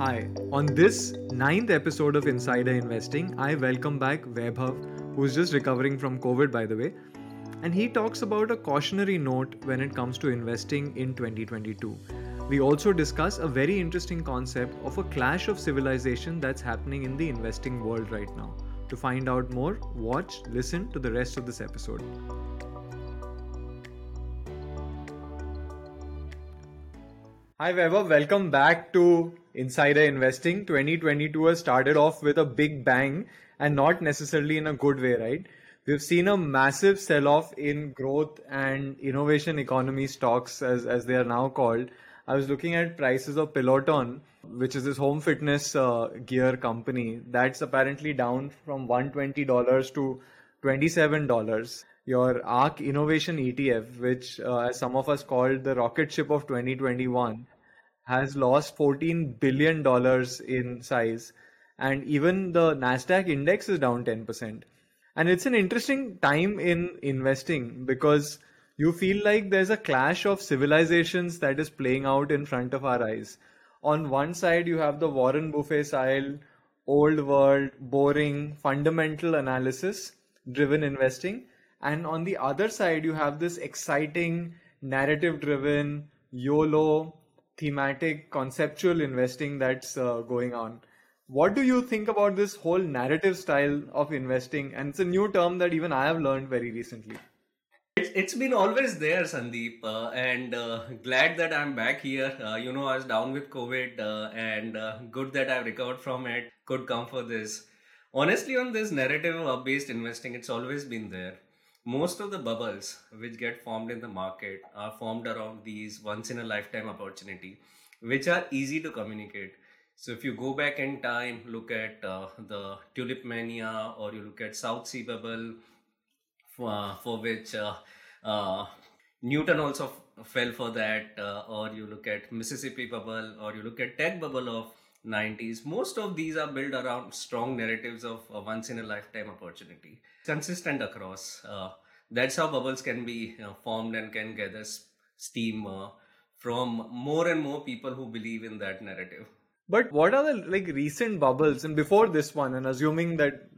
Hi, on this ninth episode of Insider Investing, I welcome back Vaibhav, who's just recovering from COVID, by the way. And he talks about a cautionary note when it comes to investing in 2022. We also discuss a very interesting concept of a clash of civilization that's happening in the investing world right now. To find out more, watch, listen to the rest of this episode. Hi, Vaibhav. Welcome back to Insider Investing. 2022 has started off with a big bang and not necessarily in a good way, right? We've seen a massive sell off in growth and innovation economy stocks, as, as they are now called. I was looking at prices of Peloton, which is this home fitness uh, gear company. That's apparently down from $120 to $27 your ARK Innovation ETF, which uh, as some of us called the rocket ship of 2021, has lost 14 billion dollars in size, and even the Nasdaq index is down 10%. And it's an interesting time in investing because you feel like there's a clash of civilizations that is playing out in front of our eyes. On one side, you have the Warren Buffett style, old world, boring, fundamental analysis driven investing and on the other side you have this exciting narrative driven yolo thematic conceptual investing that's uh, going on. What do you think about this whole narrative style of investing? And it's a new term that even i have learned very recently. It's, it's been always there sandeep uh, and uh, glad that i'm back here. Uh, you know i was down with covid uh, and uh, good that i've recovered from it. Could come for this. Honestly on this narrative based investing it's always been there most of the bubbles which get formed in the market are formed around these once in a lifetime opportunity which are easy to communicate. So if you go back in time look at uh, the tulip mania or you look at south sea bubble uh, for which uh, uh, newton also f- fell for that uh, or you look at mississippi bubble or you look at tech bubble of 90s most of these are built around strong narratives of a once in a lifetime opportunity. Consistent across uh, that's how bubbles can be formed and can gather steam uh, from more and more people who believe in that narrative. But what are the like recent bubbles? And before this one and assuming that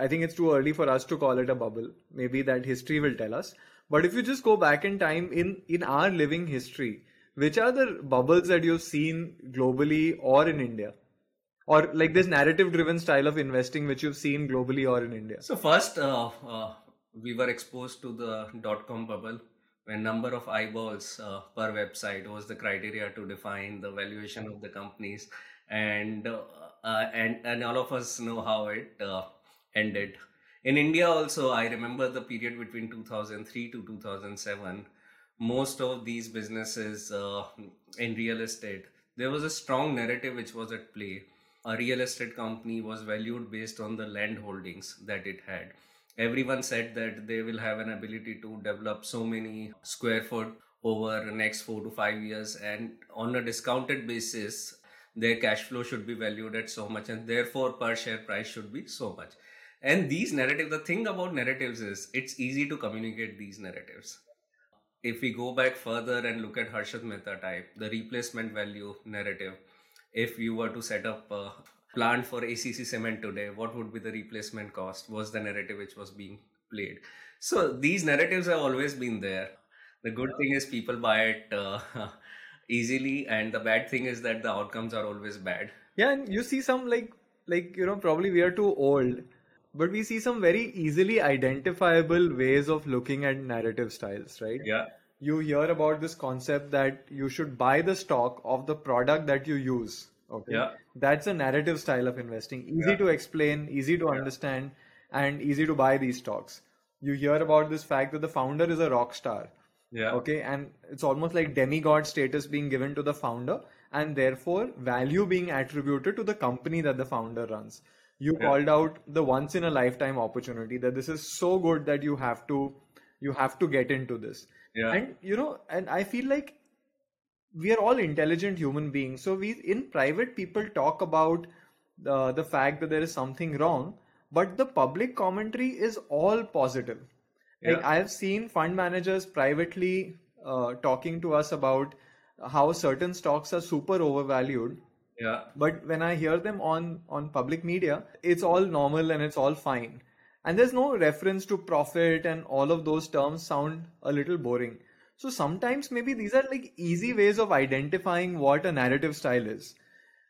i think it's too early for us to call it a bubble. Maybe that history will tell us. But if you just go back in time in in our living history which are the bubbles that you've seen globally or in India? Or like this narrative driven style of investing which you've seen globally or in India? So, first, uh, uh, we were exposed to the dot com bubble when number of eyeballs uh, per website was the criteria to define the valuation of the companies and uh, uh, and and all of us know how it uh, ended in india also i remember the period between 2003 to 2007 most of these businesses uh, in real estate, there was a strong narrative which was at play. A real estate company was valued based on the land holdings that it had. Everyone said that they will have an ability to develop so many square foot over the next four to five years, and on a discounted basis, their cash flow should be valued at so much, and therefore per share price should be so much. And these narratives, the thing about narratives is it's easy to communicate these narratives if we go back further and look at Harshad Mehta type, the replacement value narrative, if you were to set up a plant for ACC cement today, what would be the replacement cost? Was the narrative which was being played. So these narratives have always been there. The good thing is people buy it uh, easily, and the bad thing is that the outcomes are always bad. Yeah, and you see some like like you know probably we are too old but we see some very easily identifiable ways of looking at narrative styles, right? Yeah. You hear about this concept that you should buy the stock of the product that you use. Okay. Yeah. That's a narrative style of investing. Easy yeah. to explain, easy to yeah. understand, and easy to buy these stocks. You hear about this fact that the founder is a rock star. Yeah. Okay. And it's almost like demigod status being given to the founder, and therefore value being attributed to the company that the founder runs you yeah. called out the once in a lifetime opportunity that this is so good that you have to you have to get into this yeah. and you know and i feel like we are all intelligent human beings so we in private people talk about the, the fact that there is something wrong but the public commentary is all positive like yeah. i have seen fund managers privately uh, talking to us about how certain stocks are super overvalued Yeah. But when I hear them on on public media, it's all normal and it's all fine. And there's no reference to profit and all of those terms sound a little boring. So sometimes maybe these are like easy ways of identifying what a narrative style is.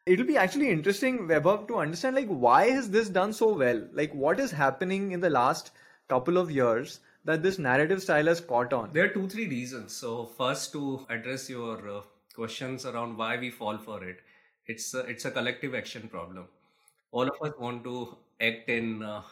It'll be actually interesting, Vaibhav, to understand like why has this done so well? Like what is happening in the last couple of years that this narrative style has caught on? There are two, three reasons. So first, to address your uh, questions around why we fall for it, it's a, it's a collective action problem. All of us want to act in uh,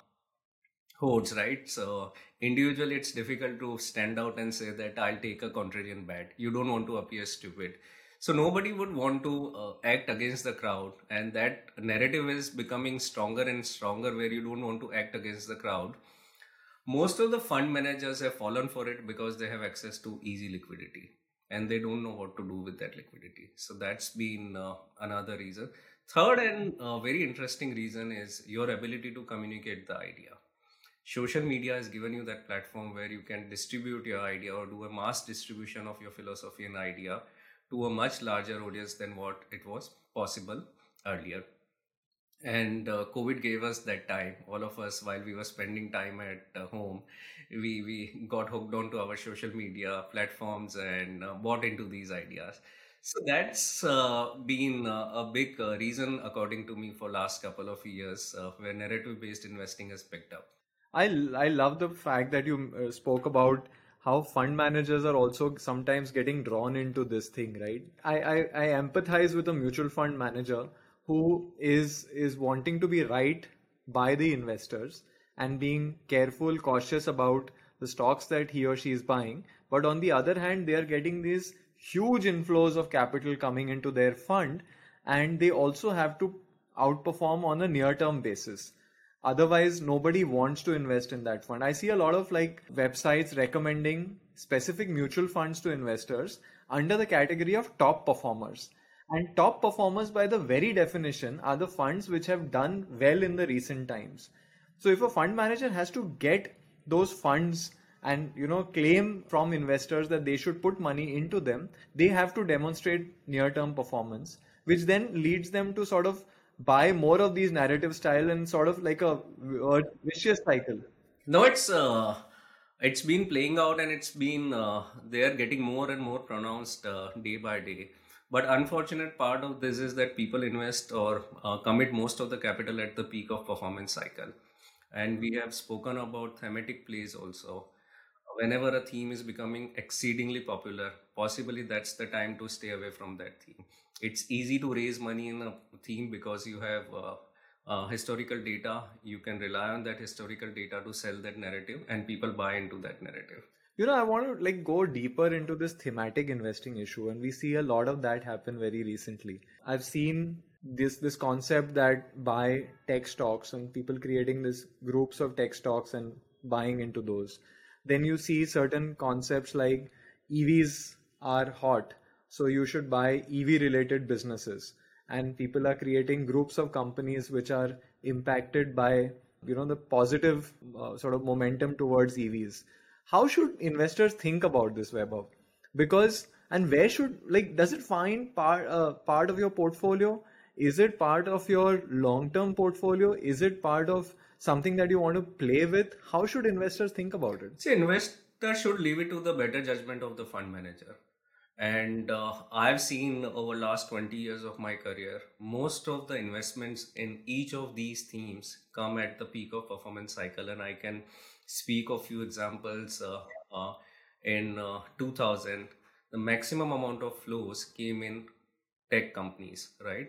hordes, right? So individually, it's difficult to stand out and say that I'll take a contrarian bet. You don't want to appear stupid. So nobody would want to uh, act against the crowd, and that narrative is becoming stronger and stronger, where you don't want to act against the crowd. Most of the fund managers have fallen for it because they have access to easy liquidity and they don't know what to do with that liquidity. So that's been uh, another reason. Third and uh, very interesting reason is your ability to communicate the idea social media has given you that platform where you can distribute your idea or do a mass distribution of your philosophy and idea to a much larger audience than what it was possible earlier and uh, covid gave us that time all of us while we were spending time at uh, home we we got hooked onto our social media platforms and uh, bought into these ideas so that's uh, been uh, a big uh, reason according to me for last couple of years where narrative based investing has picked up I I love the fact that you spoke about how fund managers are also sometimes getting drawn into this thing, right? I, I, I empathize with a mutual fund manager who is is wanting to be right by the investors and being careful, cautious about the stocks that he or she is buying. But on the other hand, they are getting these huge inflows of capital coming into their fund, and they also have to outperform on a near term basis. Otherwise nobody wants to invest in that fund. I see a lot of like websites recommending specific mutual funds to investors under the category of top performers and top performers by the very definition are the funds which have done well in the recent times so if a fund manager has to get those funds and you know claim from investors that they should put money into them they have to demonstrate near term performance which then leads them to sort of buy more of these narrative style and sort of like a, a vicious cycle. No, it's uh, it's been playing out and it's been uh, they are getting more and more pronounced uh, day by day. But unfortunate part of this is that people invest or uh, commit most of the capital at the peak of performance cycle, and we have spoken about thematic plays also. Whenever a theme is becoming exceedingly popular, possibly that's the time to stay away from that theme. It's easy to raise money in a theme because you have uh, uh, historical data. You can rely on that historical data to sell that narrative and people buy into that narrative you know i want to like go deeper into this thematic investing issue and we see a lot of that happen very recently i've seen this this concept that buy tech stocks and people creating this groups of tech stocks and buying into those then you see certain concepts like evs are hot so you should buy EV related businesses. And people are creating groups of companies which are impacted by you know the positive uh, sort of momentum towards EVs. How should investors think about this, Vaibhav? Because and where should like does it find part uh, part of your portfolio? Is it part of your long term portfolio? Is it part of something that you want to play with? How should investors think about it? See, investors should leave it to the better judgment of the fund manager and uh, i've seen over last 20 years of my career most of the investments in each of these themes come at the peak of performance cycle and i can speak of few examples uh, uh, in uh, 2000 the maximum amount of flows came in tech companies right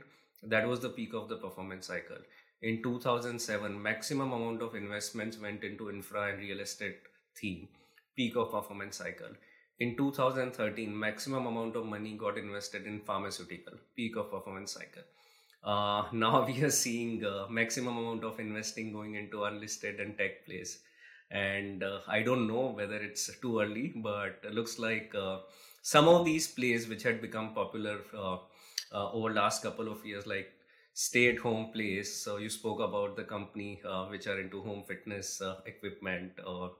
that was the peak of the performance cycle in 2007 maximum amount of investments went into infra and real estate theme peak of performance cycle in 2013, maximum amount of money got invested in pharmaceutical, peak of performance cycle. Uh, now we are seeing uh, maximum amount of investing going into unlisted and tech plays. And uh, I don't know whether it's too early, but it looks like uh, some of these plays which had become popular uh, uh, over last couple of years, like stay-at-home plays. So you spoke about the company which are into home fitness equipment or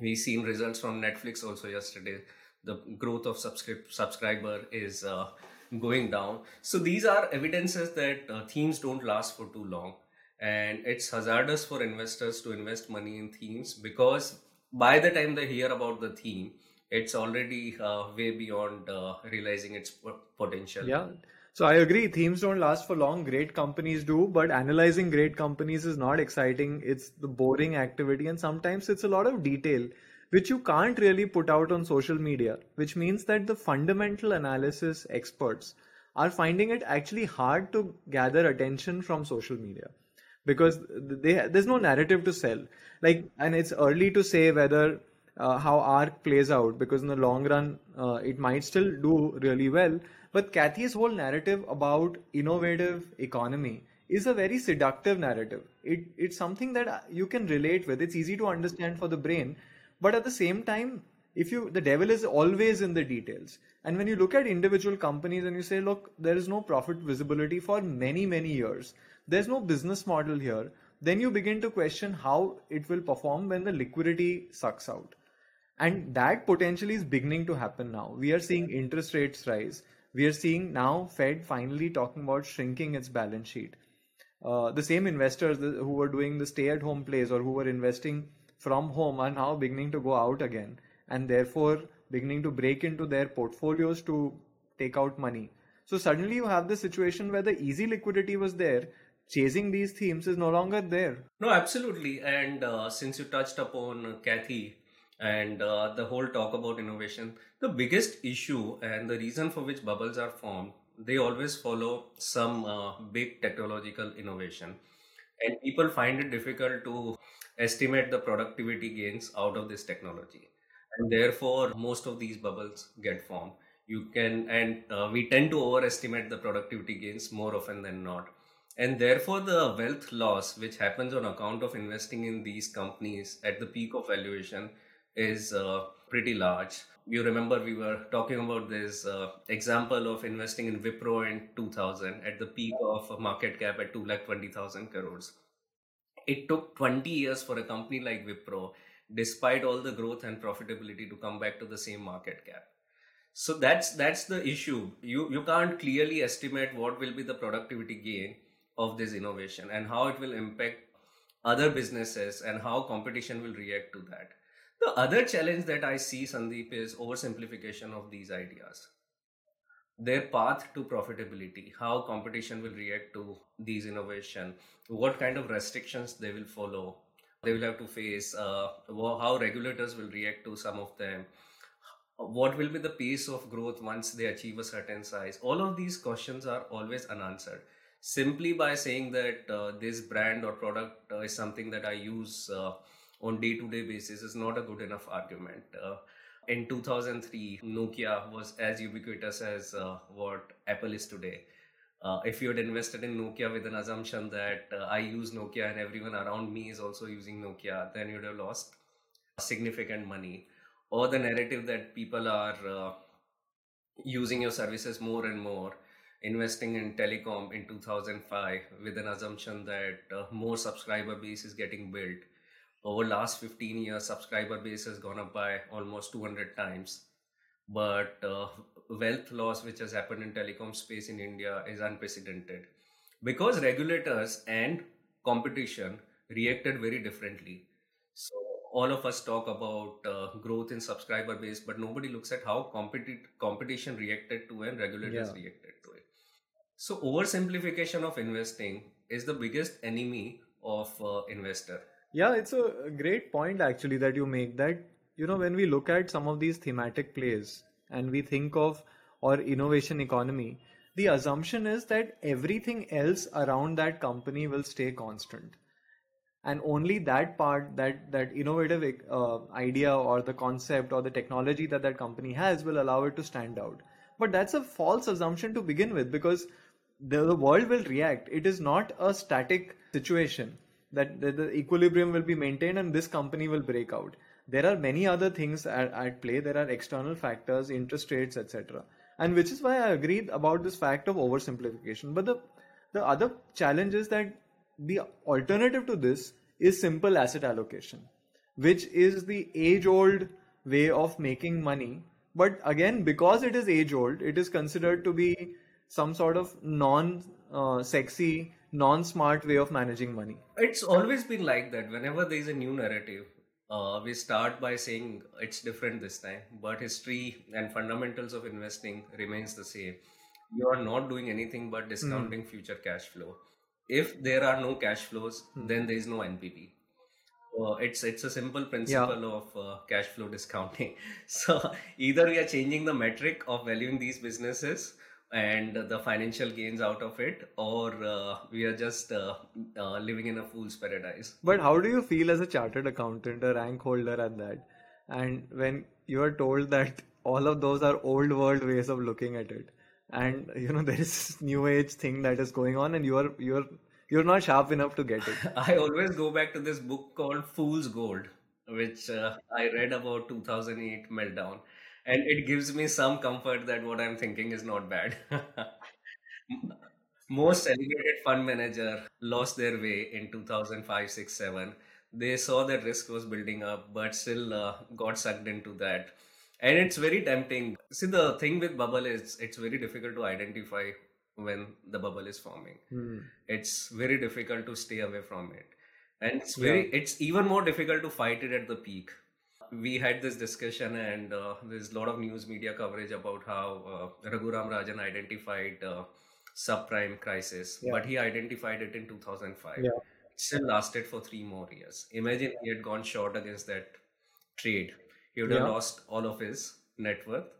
we seen results from netflix also yesterday the growth of subscri- subscriber is uh, going down. So these are evidences that uh, themes don't last for too long. And it's hazardous for investors to invest money in themes because by the time they hear about the theme, it's already uh, way beyond uh, realizing its potential. Yeah. So I agree, themes don't last for long. Great companies do, but analyzing great companies is not exciting. It's the boring activity, and sometimes it's a lot of detail which you can't really put out on social media, which means that the fundamental analysis experts are finding it actually hard to gather attention from social media because they, there's no narrative to sell. Like, and it's early to say whether uh, how ARK plays out because in the long run uh, it might still do really well. But Cathie's whole narrative about innovative economy is a very seductive narrative. It, it's something that you can relate with. It's easy to understand for the brain but at the same time if you the devil is always in the details and when you look at individual companies and you say look there is no profit visibility for many many years there's no business model here then you begin to question how it will perform when the liquidity sucks out. And that potentially is beginning to happen now. We are seeing interest rates rise. We are seeing now fed finally talking about shrinking its balance sheet. Uh, the same investors who were doing the stay at home plays or who were investing from home are now beginning to go out again and therefore beginning to break into their portfolios to take out money. So suddenly you have the situation where the easy liquidity was there, chasing these themes is no longer there. No, absolutely. And uh, since you touched upon Cathie and uh, the whole talk about innovation, the biggest issue and the reason for which bubbles are formed, they always follow some uh, big technological innovation. And people find it difficult to estimate the productivity gains out of this technology and therefore most of these bubbles get formed you can and uh, we tend to overestimate the productivity gains more often than not and therefore the wealth loss which happens on account of investing in these companies at the peak of valuation is uh, pretty large you remember we were talking about this uh, example of investing in wipro in 2000 at the peak of market cap at 2 lakh 20000 crores it took 20 years for a company like Wipro, despite all the growth and profitability, to come back to the same market cap. So that's that's the issue. You you can't clearly estimate what will be the productivity gain of this innovation and how it will impact other businesses and how competition will react to that. The other challenge that I see, Sandeep, is oversimplification of these ideas their path to profitability, how competition will react to these innovation, what kind of restrictions they will follow, they will have to face, uh, how regulators will react to some of them, what will be the pace of growth once they achieve a certain size. All of these questions are always unanswered. Simply by saying that uh, this brand or product uh, is something that I use uh, on day-to-day basis is not a good enough argument. Uh, in 2003, Nokia was as ubiquitous as uh, what Apple is today. Uh, if you had invested in Nokia with an assumption that I use Nokia and everyone around me is also using Nokia, then you'd have lost significant money. Or the narrative that people are using your services more and more, investing in telecom in 2005 with an assumption that uh, more subscriber base is getting built. Over last 15 years subscriber base has gone up by almost 200 times. But uh, wealth loss which has happened in telecom space in india is unprecedented because regulators and competition reacted very differently. So all of us talk about uh, growth in subscriber base but nobody looks at how competi- competition reacted to and regulators yeah. reacted to it so oversimplification of investing is the biggest enemy of uh, investor yeah, it's a great point actually that you make that, you know, when we look at some of these thematic plays and we think of or innovation economy, the assumption is that everything else around that company will stay constant. And only that part, that that innovative uh, idea or the concept or the technology that that company has will allow it to stand out. But that's a false assumption to begin with because the, the world will react. It is not a static situation that, the equilibrium will be maintained and this company will break out. There are many other things at, at play. There are external factors, interest rates, etc. And which is why I agreed about this fact of oversimplification. But the the other challenge is that the alternative to this is simple asset allocation, which is the age old way of making money but again, because it is age old, it is considered to be some sort of non uh, sexy, non smart way of managing money. It's always been like that. Whenever there is a new narrative, uh, we start by saying it's different this time, but history and fundamentals of investing remains the same. You are not doing anything but discounting future cash flow. If there are no cash flows, then there is no NPV. Uh, it's it's a simple Yeah. principle of uh, cash flow discounting. So either we are changing the metric of valuing these businesses and the financial gains out of it, or uh, we are just uh, uh, living in a fool's paradise. But how do you feel as a chartered accountant, a rank holder at that? And when you are told that all of those are old world ways of looking at it, and you know there is this new age thing that is going on, and you are you're you're not sharp enough to get it. I always go back to this book called Fool's Gold, which uh, I read about 2008 meltdown, and it gives me some comfort that what I'm thinking is not bad. Most celebrated fund manager lost their way in 2005, 6, 7. They saw that risk was building up, but still uh, got sucked into that. And it's very tempting. See, the thing with bubble is it's very difficult to identify when the bubble is forming Hmm. it's very difficult to stay away from it and it's Yeah. very it's even more difficult to fight it at the peak we had this discussion and uh, there's a lot of news media coverage about how uh, raghuram rajan identified uh, subprime crisis Yeah. but he identified it in 2005 Yeah. it still lasted for three more years imagine he had gone short against that trade he would have lost all of his net worth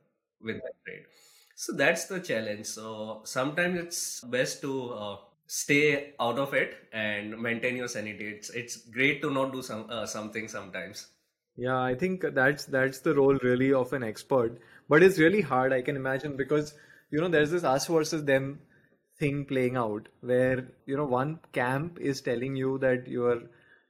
with that trade so that's the challenge. So sometimes it's best to uh, stay out of it and maintain your sanity. It's it's great to not do some uh, something sometimes. Yeah, I think that's that's the role really of an expert. But it's really hard, I can imagine, because you know there's this us versus them thing playing out where you know one camp is telling you that you're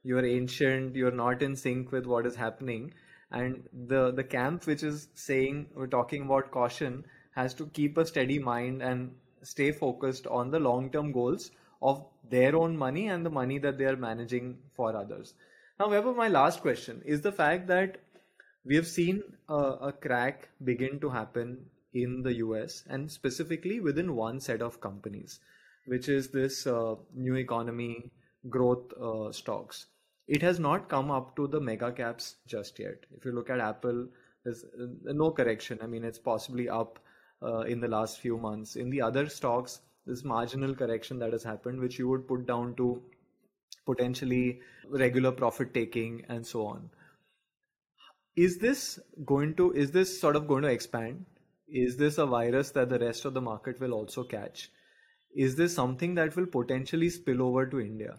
you're ancient, you're not in sync with what is happening, and the the camp which is saying we're talking about caution has to keep a steady mind and stay focused on the long-term goals of their own money and the money that they are managing for others. However, my last question is the fact that we have seen a, a crack begin to happen in the US and specifically within one set of companies, which is this uh, new economy growth uh, stocks. It has not come up to the mega caps just yet. If you look at Apple, there's uh, no correction. I mean, it's possibly up uh, in the last few months. In the other stocks, this marginal correction that has happened, which you would put down to potentially regular profit taking and so on. Is this going to, is this sort of going to expand? Is this a virus that the rest of the market will also catch? Is this something that will potentially spill over to India?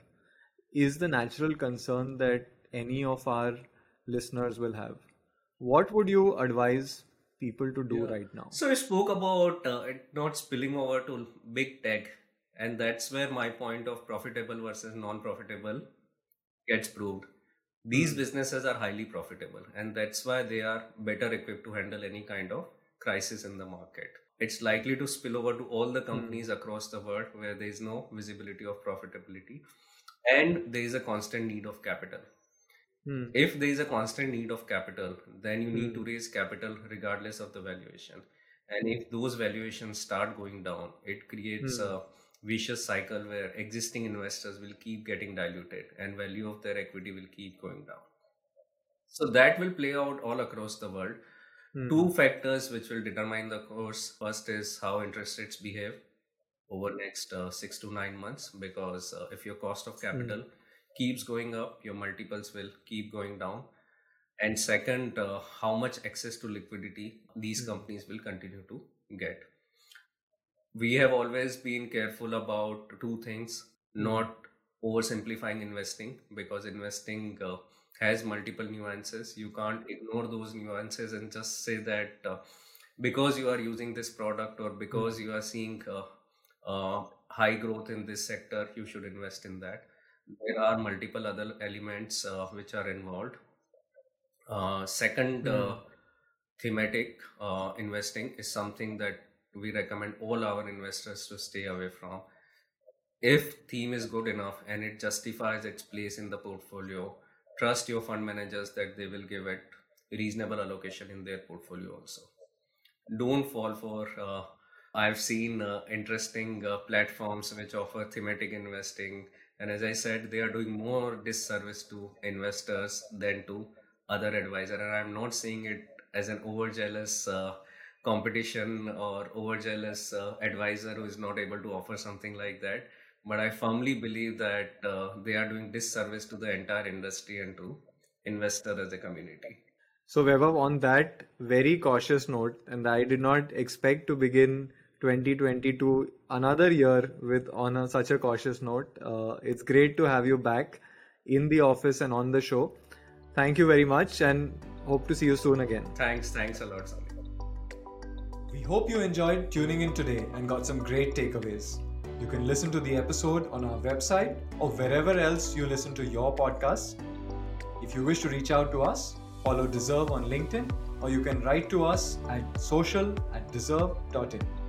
Is the natural concern that any of our listeners will have? What would you advise people to do Yeah. right now? So we spoke about uh, it not spilling over to big tech, and that's where my point of profitable versus non-profitable gets proved. These Hmm. businesses are highly profitable, and that's why they are better equipped to handle any kind of crisis in the market. It's likely to spill over to all the Hmm. companies across the world where there is no visibility of profitability, and there is a constant need of capital. Hmm. If there is a constant need of capital, then you need Hmm. to raise capital regardless of the valuation. And if those valuations start going down, it creates Hmm. a vicious cycle where existing investors will keep getting diluted and value of their equity will keep going down. So that will play out all across the world. Hmm. Two factors which will determine the course. First is how interest rates behave over next uh, six to nine months because uh, if your cost of capital keeps going up, your multiples will keep going down. And second, uh, how much access to liquidity these Hmm. companies will continue to get. We have always been careful about two things Hmm. not oversimplifying investing because investing uh, has multiple nuances. You can't ignore those nuances and just say that uh, because you are using this product or because you are seeing uh, uh, high growth in this sector, you should invest in that. There are multiple other elements uh, which are involved. Uh, second, uh, thematic uh, investing is something that we recommend all our investors to stay away from. If theme is good enough and it justifies its place in the portfolio, trust your fund managers that they will give it reasonable allocation in their portfolio also. don't fall for. Uh, I've seen uh, interesting uh, platforms which offer thematic investing, and as I said, they are doing more disservice to investors than to other advisor. And I'm not seeing it as an overzealous uh, competition or overzealous uh, advisor who is not able to offer something like that. But I firmly believe that uh, they are doing disservice to the entire industry and to investor as a community. So, Vaibhav, on that very cautious note, and I did not expect to begin 2022 another year with on a, such a cautious note. Uh, it's great to have you back in the office and on the show. Thank you very much, and hope to see you soon again. Thanks, thanks a lot, We hope you enjoyed tuning in today and got some great takeaways. You can listen to the episode on our website or wherever else you listen to your podcasts. If you wish to reach out to us, follow Dezerv on LinkedIn or you can write to us at social at dezerv.in.